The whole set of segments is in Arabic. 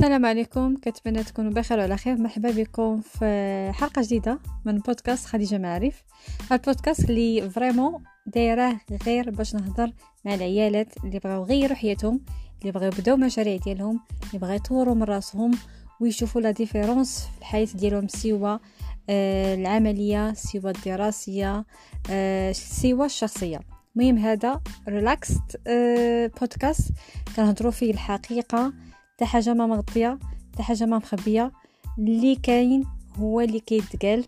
السلام عليكم. كتمنى تكونوا بخير وعلى خير. مرحبا بكم في حلقة جديدة من بودكاست خديجة معارف. البودكاست اللي vraiment دايره غير باش نهضر مع العيالات اللي بغاو يغيروا حياتهم اللي بغاو يبداو مشاريع ديالهم اللي بغاو يطوروا من راسهم ويشوفوا la différence في الحياة ديالهم سوا آه العملية سوا الدراسية آه سوا الشخصية. المهم هذا relaxed آه بودكاست. كنهضروا فيه الحقيقة. حتى حاجة ما مغطية حتى حاجة ما مخبية. اللي كاين هو اللي كيتقال.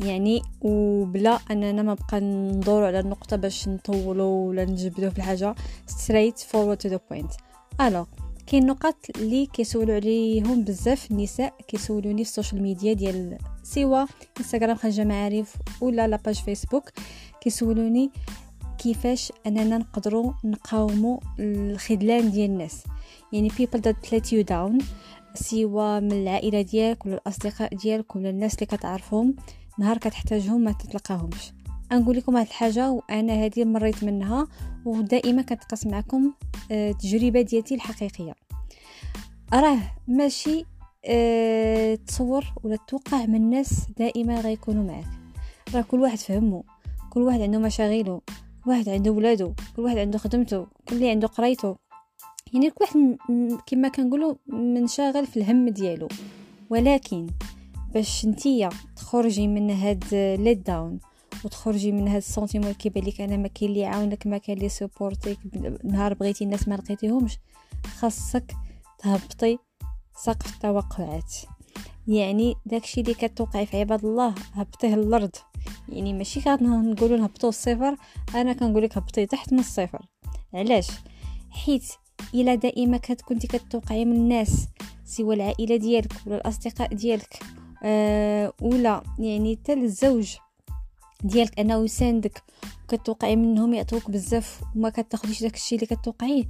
يعني وبلا أننا ما بقى ندورو على النقطه باش نطولوا ولا نجبدوا في الحاجة. straightforward to the point ألو كاين نقاط اللي كيسولوا عليهم بزاف النساء كيسولوني في ال social media ديال سوا انستغرام خديجة معارف ولا la page فيسبوك كيسولوني كيفاش أننا نقدروا نقاوموا الخذلان ديال الناس. يعني people that let you down سوا من العائلة ديالك ولا الأصدقاء ديالك ولا الناس اللي كتعرفهم نهار كتحتاجهم ما تتلقاهمش. نقول لكم هاد الحاجة وأنا هذه مريت منها ودائما كنتقاسم معكم آه، ديالتي الحقيقية. راه ماشي أه تصور ولا توقع من الناس دائما غيكونوا معك راه كل واحد فهمه كل واحد عنده مشاغله واحد عنده ولادو كل واحد عنده خدمته كل اللي عنده قرايته. يعني كل واحد كما كنقولوا منشغل في الهم ديالو. ولكن باش نتيا تخرجي من هاد let down وتخرجي من هاد ال sentiment اللي كيبان لك أنا ما كاين اللي يعاونك ما كاين اللي يسبورتيك نهار بغيتي الناس ما لقيتيهمش خاصك تهبطي سقف التوقعات. يعني داكشي اللي كتوقعي في عباد الله هبطيه للأرض. يعني ماشي كنقولوا نهبطوا الصفر أنا كنقول لك هبطي تحت من الصفر. علاش؟ حيت الا دائما كنتي كتوقعي من الناس سواء العائلة ديالك ولا الأصدقاء ديالك أه ولا يعني حتى الزوج ديالك أنه يساندك وكتوقعي منهم يعطوك بزاف وما كتاخديش داك الشيء اللي كتوقعيه.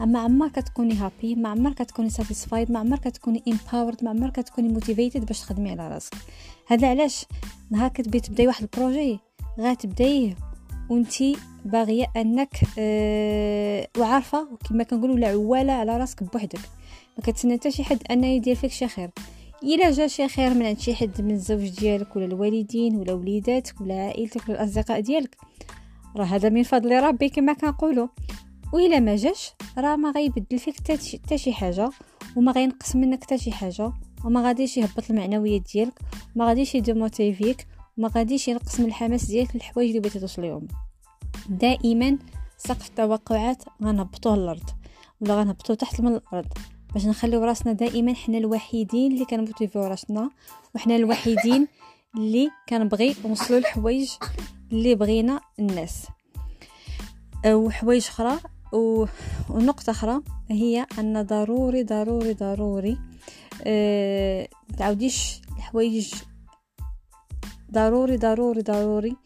أما عمر كتكوني happy ما عمر كتكوني satisfied ما عمر كتكوني empowered ما عمر كتكوني motivated باش تخدمي على راسك. هذا علاش؟ نهار كتبغي تبداي واحد البروجي غتبدايه وانتي باغية انك أه وعارفة كما كنقولوا لا عواله على راسك بوحدك. ما كتسنى حتى شي حد انه يدير فيك شي خير. إلا جا شي خير من عند شي حد من الزوج ديالك ولا الوالدين ولا وليداتك ولا عائلتك ولا الأصدقاء ديالك. راه هذا من فضل ربي كما كنقولوا وإلا ما جاش راه ما غيبدل فيك حتى شي حاجة. وما غينقص منك حتى شي حاجة. وما غاديش يهبط المعنويات ديالك. ما غاديش يديموتيفيك وما غاديش ينقص من الحماس ديالك للحوايج اللي بغيتي توصل لهم دائما سقف التوقعات غنهبطوه للأرض ولا غنهبطوه تحت من الأرض باش نخليو راسنا دائما حنا الوحيدين اللي كنموتيفيو راسنا وحنا الوحيدين اللي كنبغي نوصلوا الحوايج اللي بغينا الناس. وحوايج أخرى ونقطة أخرى هي أن ضروري ضروري ضروري أه تعاوديش الحوايج ضروري ضروري ضروري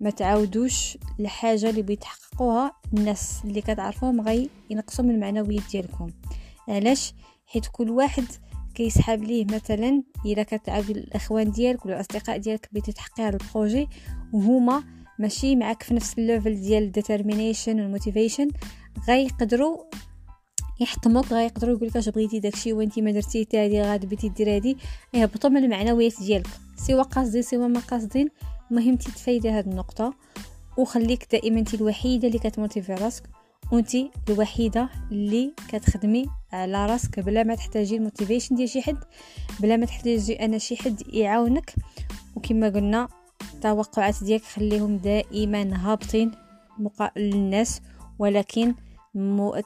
ما تعاودوش الحاجة اللي بيتحققوها الناس اللي كتعرفوهم غي ينقصوا من المعنويات ديالكم. علاش؟ حيت كل واحد كيسحاب ليه مثلا إلا كتعاود الإخوان ديالك ولا الأصدقاء ديالك بغيتي تحققي هذا البروجي وهما ماشي معاك في نفس ال level ديال ال determination وال motivation غيقدروا يحطموك غيقدروا يقول لك اش بغيتي داكشي وانت ما درتي حتى هادي غاد بغيتي ديري هادي. يهبطوا من المعنويات ديالك سواء قاصدين سواء ما قاصدين. المهم تتفايدي هاد النقطة وخليك دائما انت الوحيدة اللي كتموتيفي راسك وانت الوحيدة اللي كتخدمي على راسك بلا ما تحتاجي ال motivation ديال شي حد بلا ما تحتاجي أنا شي حد يعاونك. وكما قلنا التوقعات ديالك خليهم دائما هابطين مقابل للناس ولكن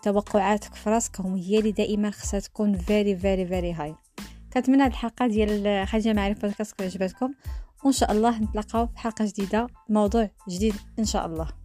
توقعاتك في راسك هم هي اللي دائما خصها تكون very very very high كنتمنى هاد الحلقة ديال خريجه معرفه بودكاست عجبتكم وإن شاء الله نتلاقاو في حلقة جديدة موضوع جديد إن شاء الله.